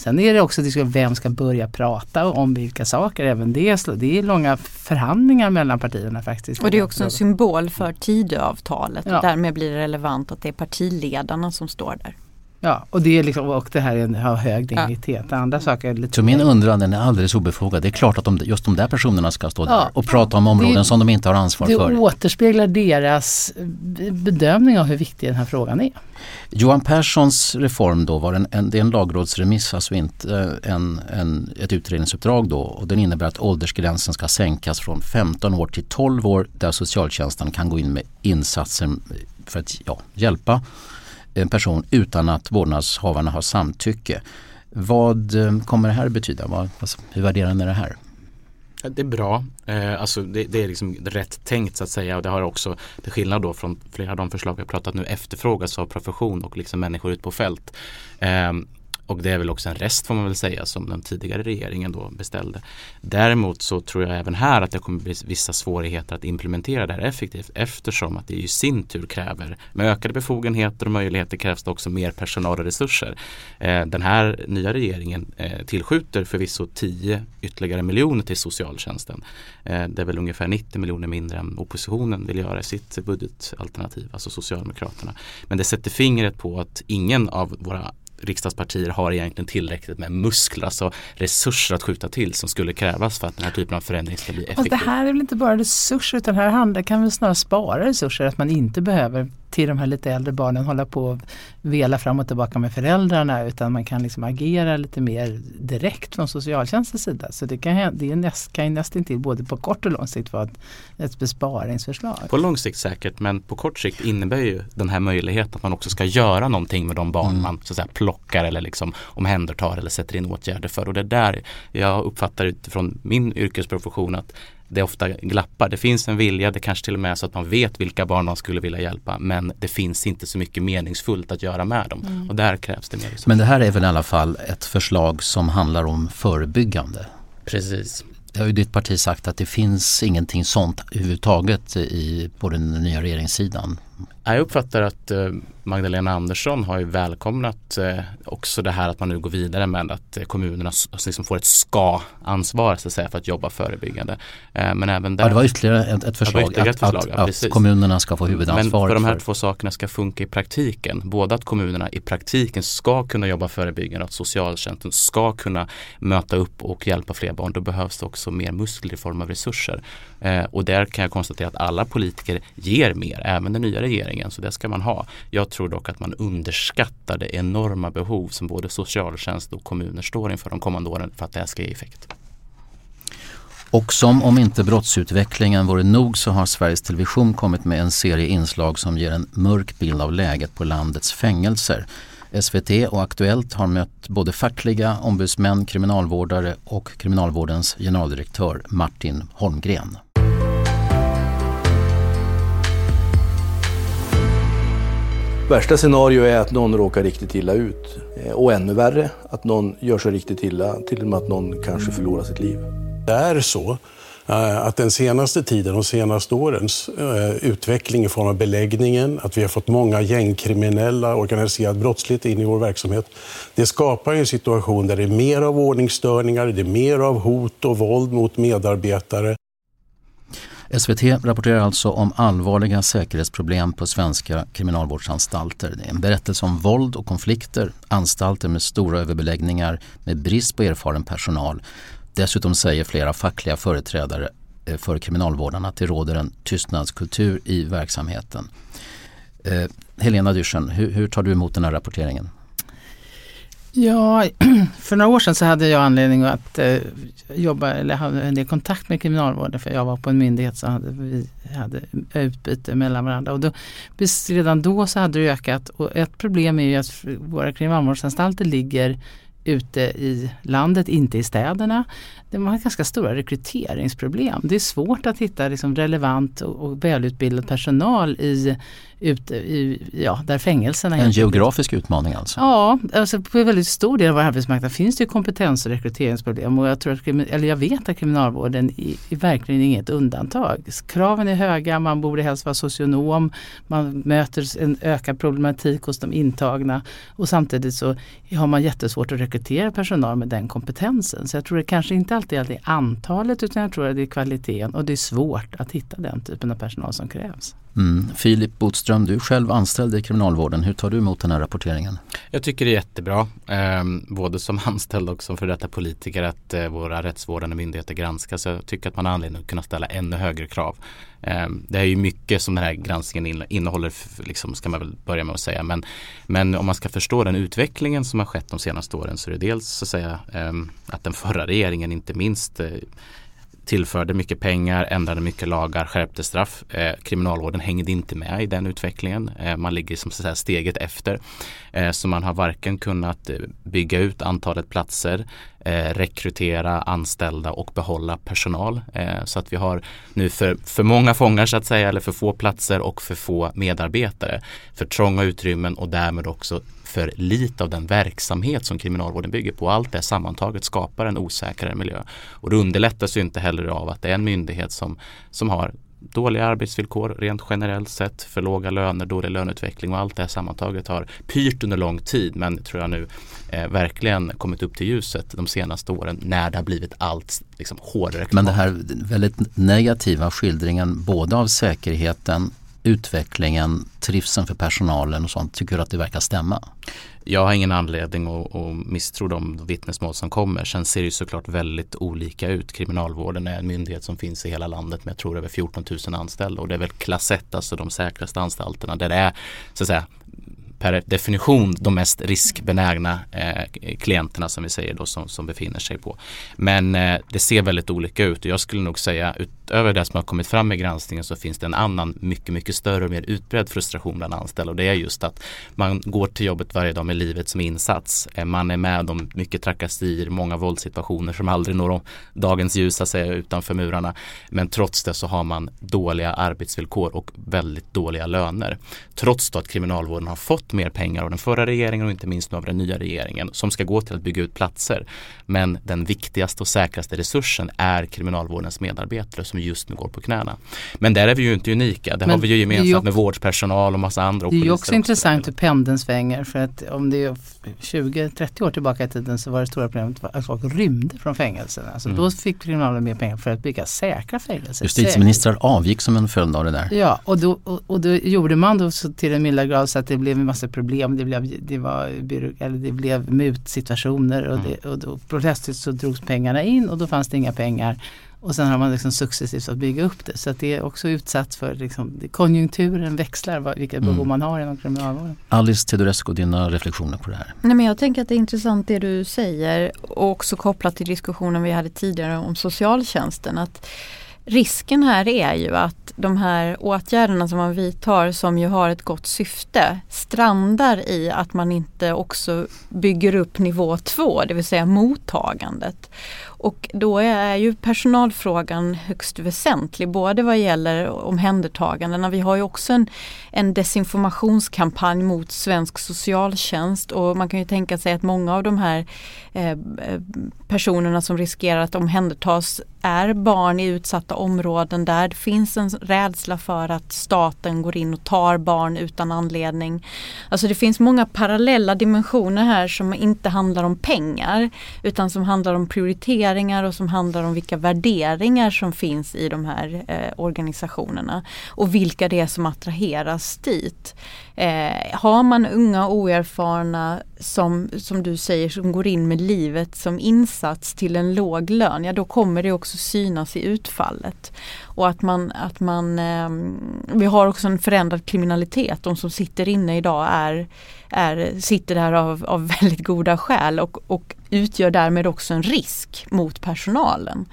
Sen är det också vem ska börja prata om vilka saker. Även det, det är långa förhandlingar mellan partierna faktiskt. Och det är också en symbol för Tidöavtalet ja. och därmed blir det relevant att det är partiledarna som står där. Ja, och det, är liksom, och det här har hög dignitet. Ja. Andra saker är lite Så min undran den är alldeles obefogad. Det är klart att de, just de där personerna ska stå ja. där och prata om områden det, som de inte har ansvar det för. Det återspeglar deras bedömning av hur viktig den här frågan är. Johan Perssons reform då var en, en, det är en lagrådsremiss, alltså inte en, en, ett utredningsuppdrag då. Och den innebär att åldersgränsen ska sänkas från 15 år till 12 år där socialtjänsten kan gå in med insatser för att ja, hjälpa en person utan att vårdnadshavarna har samtycke. Vad eh, kommer det här betyda? Vad, hur värderar ni det här? Det är bra. Eh, alltså det, det, är liksom rätt tänkt så att säga och det har också till skillnad då från flera av de förslag vi har pratat nu efterfrågas av profession och liksom människor ute på fält. Eh, och det är väl också en rest får man väl säga som den tidigare regeringen då beställde. Däremot så tror jag även här att det kommer bli vissa svårigheter att implementera det här effektivt eftersom att det i sin tur kräver med ökade befogenheter och möjligheter krävs det också mer personal och resurser. Eh, den här nya regeringen eh, tillskjuter förvisso 10 ytterligare miljoner till socialtjänsten. Eh, det är väl ungefär 90 miljoner mindre än oppositionen vill göra i sitt budgetalternativ, alltså Socialdemokraterna. Men det sätter fingret på att ingen av våra riksdagspartier har egentligen tillräckligt med muskler, alltså resurser att skjuta till som skulle krävas för att den här typen av förändring ska bli effektiv. Fast det här är väl inte bara resurser utan här handlar, kan vi snarare spara resurser, att man inte behöver till de här lite äldre barnen hålla på och vela fram och tillbaka med föräldrarna utan man kan liksom agera lite mer direkt från socialtjänstens sida. Så det kan, det är näst, kan ju nästintill både på kort och lång sikt vara ett, ett besparingsförslag. På lång sikt säkert men på kort sikt innebär ju den här möjligheten att man också ska göra någonting med de barn mm. man så att säga, plockar eller liksom omhändertar eller sätter in åtgärder för. Och det är där jag uppfattar utifrån min yrkesprofession att det ofta glappar. Det finns en vilja, det kanske till och med är så att man vet vilka barn man skulle vilja hjälpa men det finns inte så mycket meningsfullt att göra med dem. Mm. Och där krävs det mer. Men det här är väl i alla fall ett förslag som handlar om förebyggande? Precis. Det har ju ditt parti sagt att det finns ingenting sånt överhuvudtaget i, på den nya regeringssidan. Jag uppfattar att eh, Magdalena Andersson har ju välkomnat eh, också det här att man nu går vidare med att eh, kommunerna liksom får ett ska-ansvar så att säga, för att jobba förebyggande. Men även där, ja, det var ytterligare ett, ett förslag, ytterligare ett förslag att, att, att, kommunerna ska få huvudansvar. Men för de här för... två sakerna ska funka i praktiken. Både att kommunerna i praktiken ska kunna jobba förebyggande och att socialtjänsten ska kunna möta upp och hjälpa fler barn. Då behövs det också mer muskler i form av resurser. Och där kan jag konstatera att alla politiker ger mer, även den nya regeringen. Så det ska man ha. Jag tror dock att man underskattar det enorma behov som både socialtjänst och kommuner står inför de kommande åren för att det här ska ge effekt. Och som om inte brottsutvecklingen vore nog så har Sveriges Television kommit med en serie inslag som ger en mörk bild av läget på landets fängelser. SVT och Aktuellt har mött både fackliga ombudsmän, kriminalvårdare och kriminalvårdens generaldirektör Martin Holmgren. Värsta scenario är att någon råkar riktigt illa ut. Eh, och ännu värre, att någon gör sig riktigt illa, till och med att någon kanske förlorar sitt liv. Det är så eh, att den senaste tiden, de senaste årens eh, utveckling i form av beläggningen, att vi har fått många gängkriminella, organiserad brottslighet in i vår verksamhet. Det skapar en situation där det är mer av ordningsstörningar, det är mer av hot och våld mot medarbetare. SVT rapporterar alltså om allvarliga säkerhetsproblem på svenska kriminalvårdsanstalter. Det är en berättelse om våld och konflikter, anstalter med stora överbeläggningar med brist på erfaren personal. Dessutom säger flera fackliga företrädare eh, för kriminalvårdarna att det råder en tystnadskultur i verksamheten. Eh, Helena Dyrsen, hur, hur tar du emot den här rapporteringen? Ja, för några år sedan så hade jag anledning att eh, jobba eller hade en del kontakt med kriminalvården för jag var på en myndighet så hade vi hade utbyte mellan varandra. Och då, redan då så hade det ökat och ett problem är ju att våra kriminalvårdsanstalter ligger ute i landet, inte i städerna. De har ganska stora rekryteringsproblem. Det är svårt att hitta liksom relevant och, och välutbildad personal i ute i, ja, där fängelserna En geografisk utmaning alltså? Ja, alltså på en väldigt stor del av vår arbetsmarknad finns det kompetens och rekryteringsproblem och jag, tror att, eller jag vet att kriminalvården är verkligen inget undantag. Kraven är höga, man borde helst vara socionom, man möter en ökad problematik hos de intagna och samtidigt så har man jättesvårt att rekrytera personal med den kompetensen. Så jag tror det kanske inte alltid är antalet utan jag tror att det är kvaliteten och det är svårt att hitta den typen av personal som krävs. Mm. Filip Botström, du är själv anställd i Kriminalvården. Hur tar du emot den här rapporteringen? Jag tycker det är jättebra, eh, både som anställd och som för detta politiker, att eh, våra rättsvårdande myndigheter granskas. Jag tycker att man har anledning att kunna ställa ännu högre krav. Eh, det är ju mycket som den här granskningen innehåller, liksom, ska man väl börja med att säga. Men, men om man ska förstå den utvecklingen som har skett de senaste åren så är det dels så att säga ehm, att den förra regeringen inte minst eh, tillförde mycket pengar, ändrade mycket lagar, skärpte straff. Eh, kriminalvården hängde inte med i den utvecklingen. Eh, man ligger som så steget efter. Eh, så man har varken kunnat eh, bygga ut antalet platser, eh, rekrytera anställda och behålla personal. Eh, så att vi har nu för, för många fångar så att säga, eller för få platser och för få medarbetare. För trånga utrymmen och därmed också för lite av den verksamhet som kriminalvården bygger på. Allt det sammantaget skapar en osäkrare miljö. Och det underlättas ju inte heller av att det är en myndighet som, som har dåliga arbetsvillkor rent generellt sett, för låga löner, dålig löneutveckling och allt det här sammantaget har pyrt under lång tid men tror jag nu eh, verkligen kommit upp till ljuset de senaste åren när det har blivit allt liksom, hårdare. Men det här väldigt negativa skildringen både av säkerheten utvecklingen, trivseln för personalen och sånt, tycker du att det verkar stämma? Jag har ingen anledning att, att misstro de vittnesmål som kommer. Sen ser det såklart väldigt olika ut. Kriminalvården är en myndighet som finns i hela landet med jag tror över 14 000 anställda och det är väl klass 1, alltså de säkraste anstalterna där det är så att säga per definition de mest riskbenägna eh, klienterna som vi säger då som, som befinner sig på. Men eh, det ser väldigt olika ut och jag skulle nog säga utöver det som har kommit fram i granskningen så finns det en annan mycket, mycket större och mer utbredd frustration bland anställda och det är just att man går till jobbet varje dag med livet som insats. Eh, man är med om mycket trakasserier, många våldssituationer som aldrig når dagens ljus att säga utanför murarna. Men trots det så har man dåliga arbetsvillkor och väldigt dåliga löner. Trots då att kriminalvården har fått mer pengar av den förra regeringen och inte minst nu av den nya regeringen som ska gå till att bygga ut platser. Men den viktigaste och säkraste resursen är kriminalvårdens medarbetare som just nu går på knäna. Men där är vi ju inte unika. Det Men har vi ju gemensamt också, med vårdpersonal och massa andra. Och det är ju också, också intressant hur pendeln svänger för att om det är 20-30 år tillbaka i tiden så var det stora problemet att folk rymde från fängelserna. Alltså mm. Då fick kriminalvården mer pengar för att bygga säkra fängelser. Justitieministrar avgick som en följd av det där. Ja, och då, och, och då gjorde man då så till en milda grad så att det blev en massa problem. Det blev, det var, eller det blev mutsituationer och, det, och då plötsligt så drogs pengarna in och då fanns det inga pengar. Och sen har man liksom successivt att bygga upp det. Så att det är också utsatt för liksom, konjunkturen växlar, vilka behov mm. man har inom kriminalvården. Alice Teodorescu, dina reflektioner på det här? Nej, men jag tänker att det är intressant det du säger och också kopplat till diskussionen vi hade tidigare om socialtjänsten. Att risken här är ju att de här åtgärderna som man vidtar som ju har ett gott syfte strandar i att man inte också bygger upp nivå två, det vill säga mottagandet. Och då är ju personalfrågan högst väsentlig, både vad gäller omhändertagandena. Vi har ju också en, en desinformationskampanj mot svensk socialtjänst och man kan ju tänka sig att många av de här eh, personerna som riskerar att omhändertas är barn i utsatta områden där det finns en rädsla för att staten går in och tar barn utan anledning. Alltså det finns många parallella dimensioner här som inte handlar om pengar utan som handlar om värderingar och som handlar om vilka värderingar som finns i de här eh, organisationerna och vilka det är som attraheras dit. Eh, har man unga oerfarna som, som du säger som går in med livet som insats till en låg lön, ja då kommer det också synas i utfallet. Och att man, att man eh, vi har också en förändrad kriminalitet. De som sitter inne idag är, är, sitter där av, av väldigt goda skäl och, och utgör därmed också en risk mot personalen.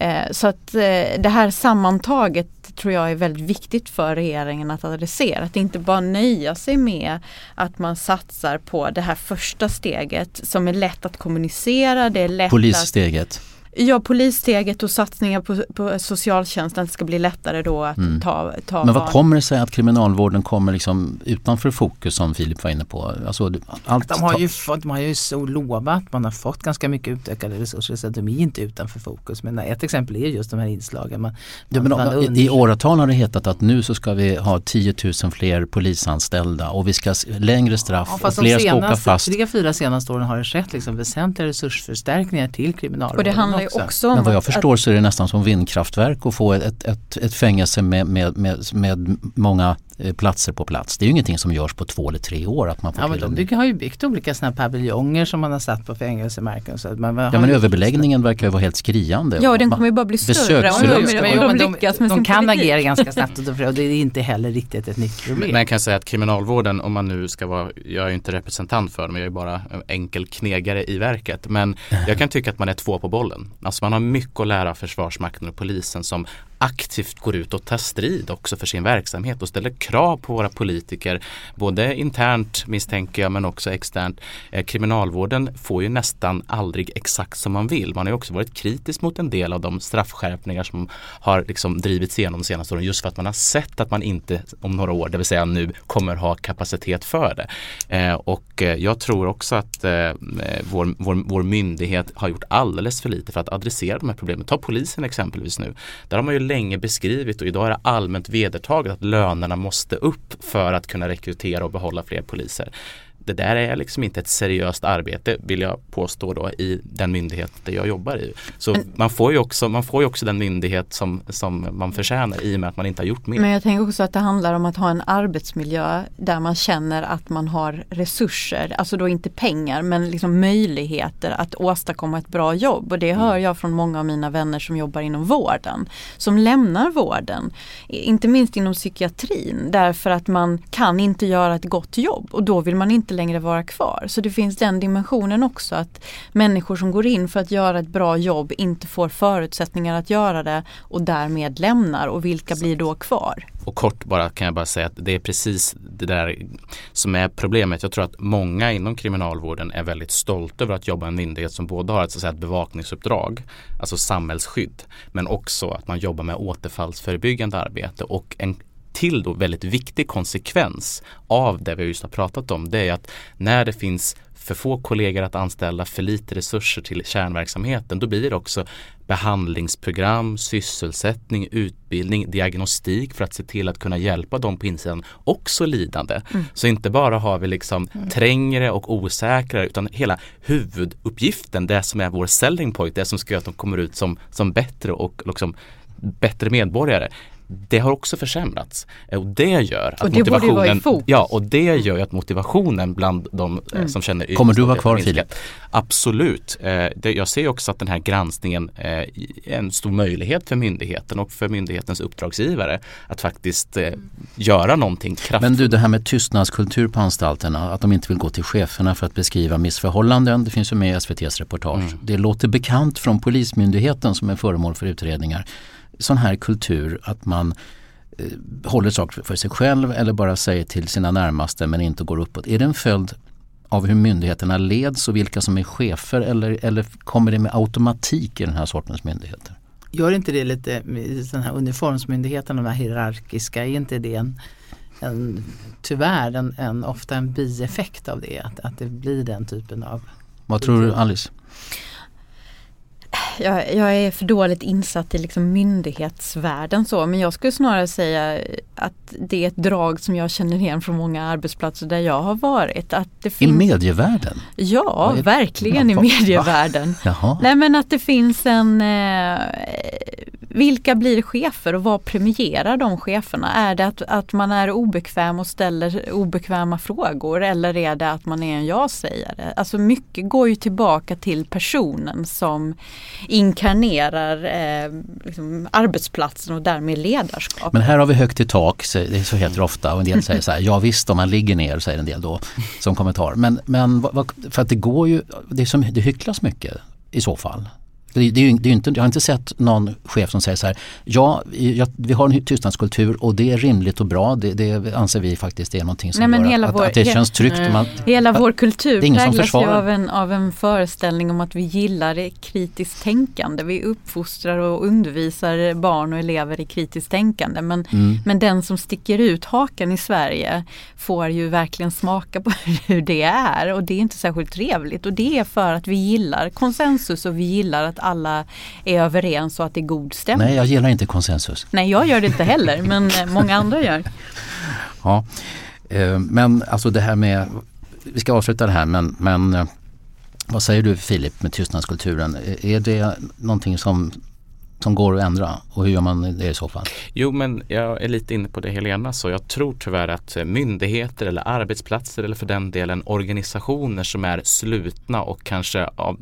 Eh, så att eh, det här sammantaget tror jag är väldigt viktigt för regeringen att adressera. Att inte bara nöja sig med att man satsar på det här första steget som är lätt att kommunicera. Det är lätt Polissteget. Att, Ja, polissteget och satsningar på, på socialtjänsten ska bli lättare då att mm. ta, ta Men vad barn. kommer det sig att kriminalvården kommer liksom utanför fokus som Filip var inne på? Alltså, allt de, har ju fått, de har ju så lovat, man har fått ganska mycket utökade resurser så att de är inte utanför fokus. Men ett exempel är just de här inslagen. Man, ja, men, man I åratal har det hetat att nu så ska vi ha 10 000 fler polisanställda och vi ska längre straff ja, och fler ska åka fast. De fyra senaste åren har det skett liksom väsentliga resursförstärkningar till kriminalvården handlar ju också om Men vad jag förstår så är det nästan som vindkraftverk att få ett, ett, ett fängelse med, med, med, med många platser på plats. Det är ju ingenting som görs på två eller tre år. Att man får ja, men de bygger, har ju byggt olika sådana paviljonger som man har satt på fängelsemärken. Så man ja men överbeläggningen verkar ju vara helt skriande. Ja den kommer ju bara bli större om de, de, de, de, de, de kan agera ganska snabbt och det är inte heller riktigt ett nytt problem. Men jag kan säga att kriminalvården, om man nu ska vara, jag är ju inte representant för dem, jag är bara enkel knegare i verket. Men jag kan tycka att man är två på bollen. Alltså man har mycket att lära Försvarsmakten och polisen som aktivt går ut och tar strid också för sin verksamhet och ställer krav på våra politiker. Både internt misstänker jag men också externt. Eh, kriminalvården får ju nästan aldrig exakt som man vill. Man har ju också varit kritisk mot en del av de straffskärpningar som har liksom drivits igenom de senaste åren just för att man har sett att man inte om några år, det vill säga nu, kommer ha kapacitet för det. Eh, och eh, jag tror också att eh, vår, vår, vår myndighet har gjort alldeles för lite för att adressera de här problemen. Ta polisen exempelvis nu. Där har man ju länge beskrivit och idag är det allmänt vedertaget att lönerna måste upp för att kunna rekrytera och behålla fler poliser det där är liksom inte ett seriöst arbete vill jag påstå då i den myndighet där jag jobbar i. Så men, man, får ju också, man får också den myndighet som, som man förtjänar i och med att man inte har gjort mer. Men jag tänker också att det handlar om att ha en arbetsmiljö där man känner att man har resurser, alltså då inte pengar men liksom möjligheter att åstadkomma ett bra jobb. Och det hör mm. jag från många av mina vänner som jobbar inom vården. Som lämnar vården, inte minst inom psykiatrin därför att man kan inte göra ett gott jobb och då vill man inte längre vara kvar. Så det finns den dimensionen också att människor som går in för att göra ett bra jobb inte får förutsättningar att göra det och därmed lämnar och vilka blir då kvar? Och kort bara kan jag bara säga att det är precis det där som är problemet. Jag tror att många inom kriminalvården är väldigt stolta över att jobba i en myndighet som både har ett, så att säga, ett bevakningsuppdrag, alltså samhällsskydd, men också att man jobbar med återfallsförebyggande arbete och en till då väldigt viktig konsekvens av det vi just har pratat om det är att när det finns för få kollegor att anställa, för lite resurser till kärnverksamheten, då blir det också behandlingsprogram, sysselsättning, utbildning, diagnostik för att se till att kunna hjälpa dem på insidan också lidande. Mm. Så inte bara har vi liksom mm. trängre och osäkrare utan hela huvuduppgiften, det som är vår selling point, det som ska göra att de kommer ut som, som bättre och liksom bättre medborgare det har också försämrats. Och det gör att och det motivationen Ja, och det gör att motivationen bland de eh, mm. som känner Kommer du vara kvar Filip? Absolut. Eh, jag ser också att den här granskningen eh, är en stor möjlighet för myndigheten och för myndighetens uppdragsgivare att faktiskt göra någonting kraftfullt. Men du, det här med tystnadskultur på anstalterna, att de inte vill gå till cheferna för att beskriva missförhållanden, det finns ju med i SVTs reportage. Mm. Det låter bekant från Polismyndigheten som är föremål för utredningar sån här kultur att man eh, håller saker för sig själv eller bara säger till sina närmaste men inte går uppåt. Är det en följd av hur myndigheterna leds och vilka som är chefer eller, eller kommer det med automatik i den här sortens myndigheter? Gör inte det lite, den här uniformsmyndigheten, de här hierarkiska, är inte det en, en tyvärr en, en, ofta en bieffekt av det? Att, att det blir den typen av... Vad tror du Alice? Jag, jag, är för dåligt insatt i liksom myndighetsvärlden så men jag skulle snarare säga att det är ett drag som jag känner igen från många arbetsplatser där jag har varit. Att det finns... I medievärlden? Ja, verkligen i medievärlden. Nej men att det finns en eh, vilka blir chefer och vad premierar de cheferna? Är det att, att man är obekväm och ställer obekväma frågor eller är det att man är en ja-sägare? Alltså mycket går ju tillbaka till personen som inkarnerar eh, liksom arbetsplatsen och därmed ledarskap. Men här har vi högt i tak, det så heter det ofta och en del säger så här, ja visst om man ligger ner säger en del då som kommentar. Men, men för att det går ju, det, är som, det hycklas mycket i så fall. Det, det, är det är inte, jag har inte sett någon chef som säger så här, ja, vi har en tystnadskultur och det är rimligt och bra. Det, det anser vi faktiskt är någonting som Nej, gör att, vår, att, det känns tryggt. Man, hela vår kultur präglas ju av en, av en föreställning om att vi gillar kritiskt tänkande. Vi uppfostrar och undervisar barn och elever i kritiskt tänkande. Men, mm. men den som sticker ut hakan i Sverige får ju verkligen smaka på hur det är och det är inte särskilt trevligt. Och det är för att vi gillar konsensus och vi gillar att alla är överens och att det är god stämning. Nej, jag gillar inte konsensus. Nej, jag gör det inte heller, men eh, många andra gör. Ja, eh, men alltså det här med, vi ska avsluta det här, men, men eh, vad säger du Filip med tystnadskulturen? Är det någonting som som går att ändra? Och hur gör man det i så fall? Jo men jag är lite inne på det Helena. Så jag tror tyvärr att eh, myndigheter eller arbetsplatser eller för den delen organisationer som är slutna och kanske av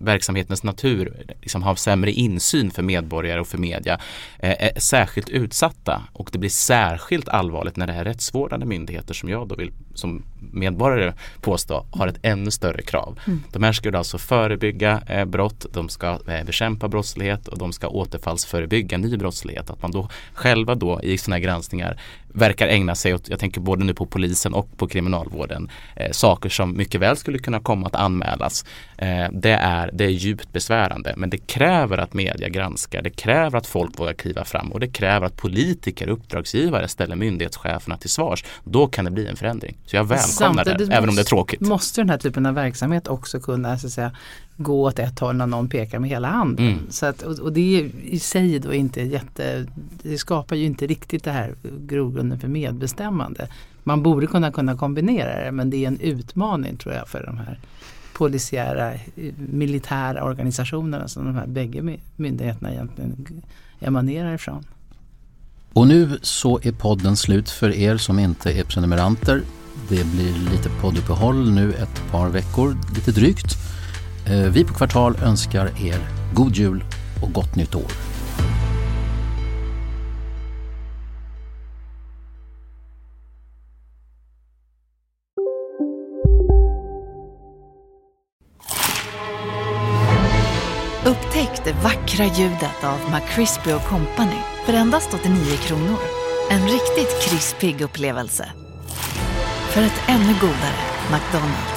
verksamhetens natur liksom har sämre insyn för medborgare och för media eh, är särskilt utsatta. Och det blir särskilt allvarligt när det är rättsvårdande myndigheter som jag då vill som medborgare påstå har ett ännu större krav. Mm. De här ska alltså förebygga eh, brott, de ska eh, bekämpa brottslighet och de ska återfallsförebygga ny brottslighet. Att man då själva då i sådana här granskningar verkar ägna sig åt, jag tänker både nu på polisen och på kriminalvården, eh, saker som mycket väl skulle kunna komma att anmälas. Eh, det, är, det är djupt besvärande men det kräver att media granskar, det kräver att folk vågar kliva fram och det kräver att politiker, uppdragsgivare ställer myndighetscheferna till svars. Då kan det bli en förändring. Så jag välkomnar det, även om det är tråkigt. Måste den här typen av verksamhet också kunna så att säga, gå åt ett håll när någon pekar med hela handen. Mm. Så att, och, och, det är i sig då inte jätte, det skapar ju inte riktigt det här grogrunden för medbestämmande. Man borde kunna kunna kombinera det men det är en utmaning tror jag för de här polisiära militära organisationerna som de här bägge myndigheterna egentligen emanerar ifrån. Och nu så är podden slut för er som inte är prenumeranter. Det blir lite podduppehåll nu ett par veckor, lite drygt. Eh, vi på Kvartal önskar er god jul och gott nytt år. Upptäck det vackra ljudet av McCrispy Company för endast 89 kronor. En riktigt krispig upplevelse. För ett ännu godare McDonalds.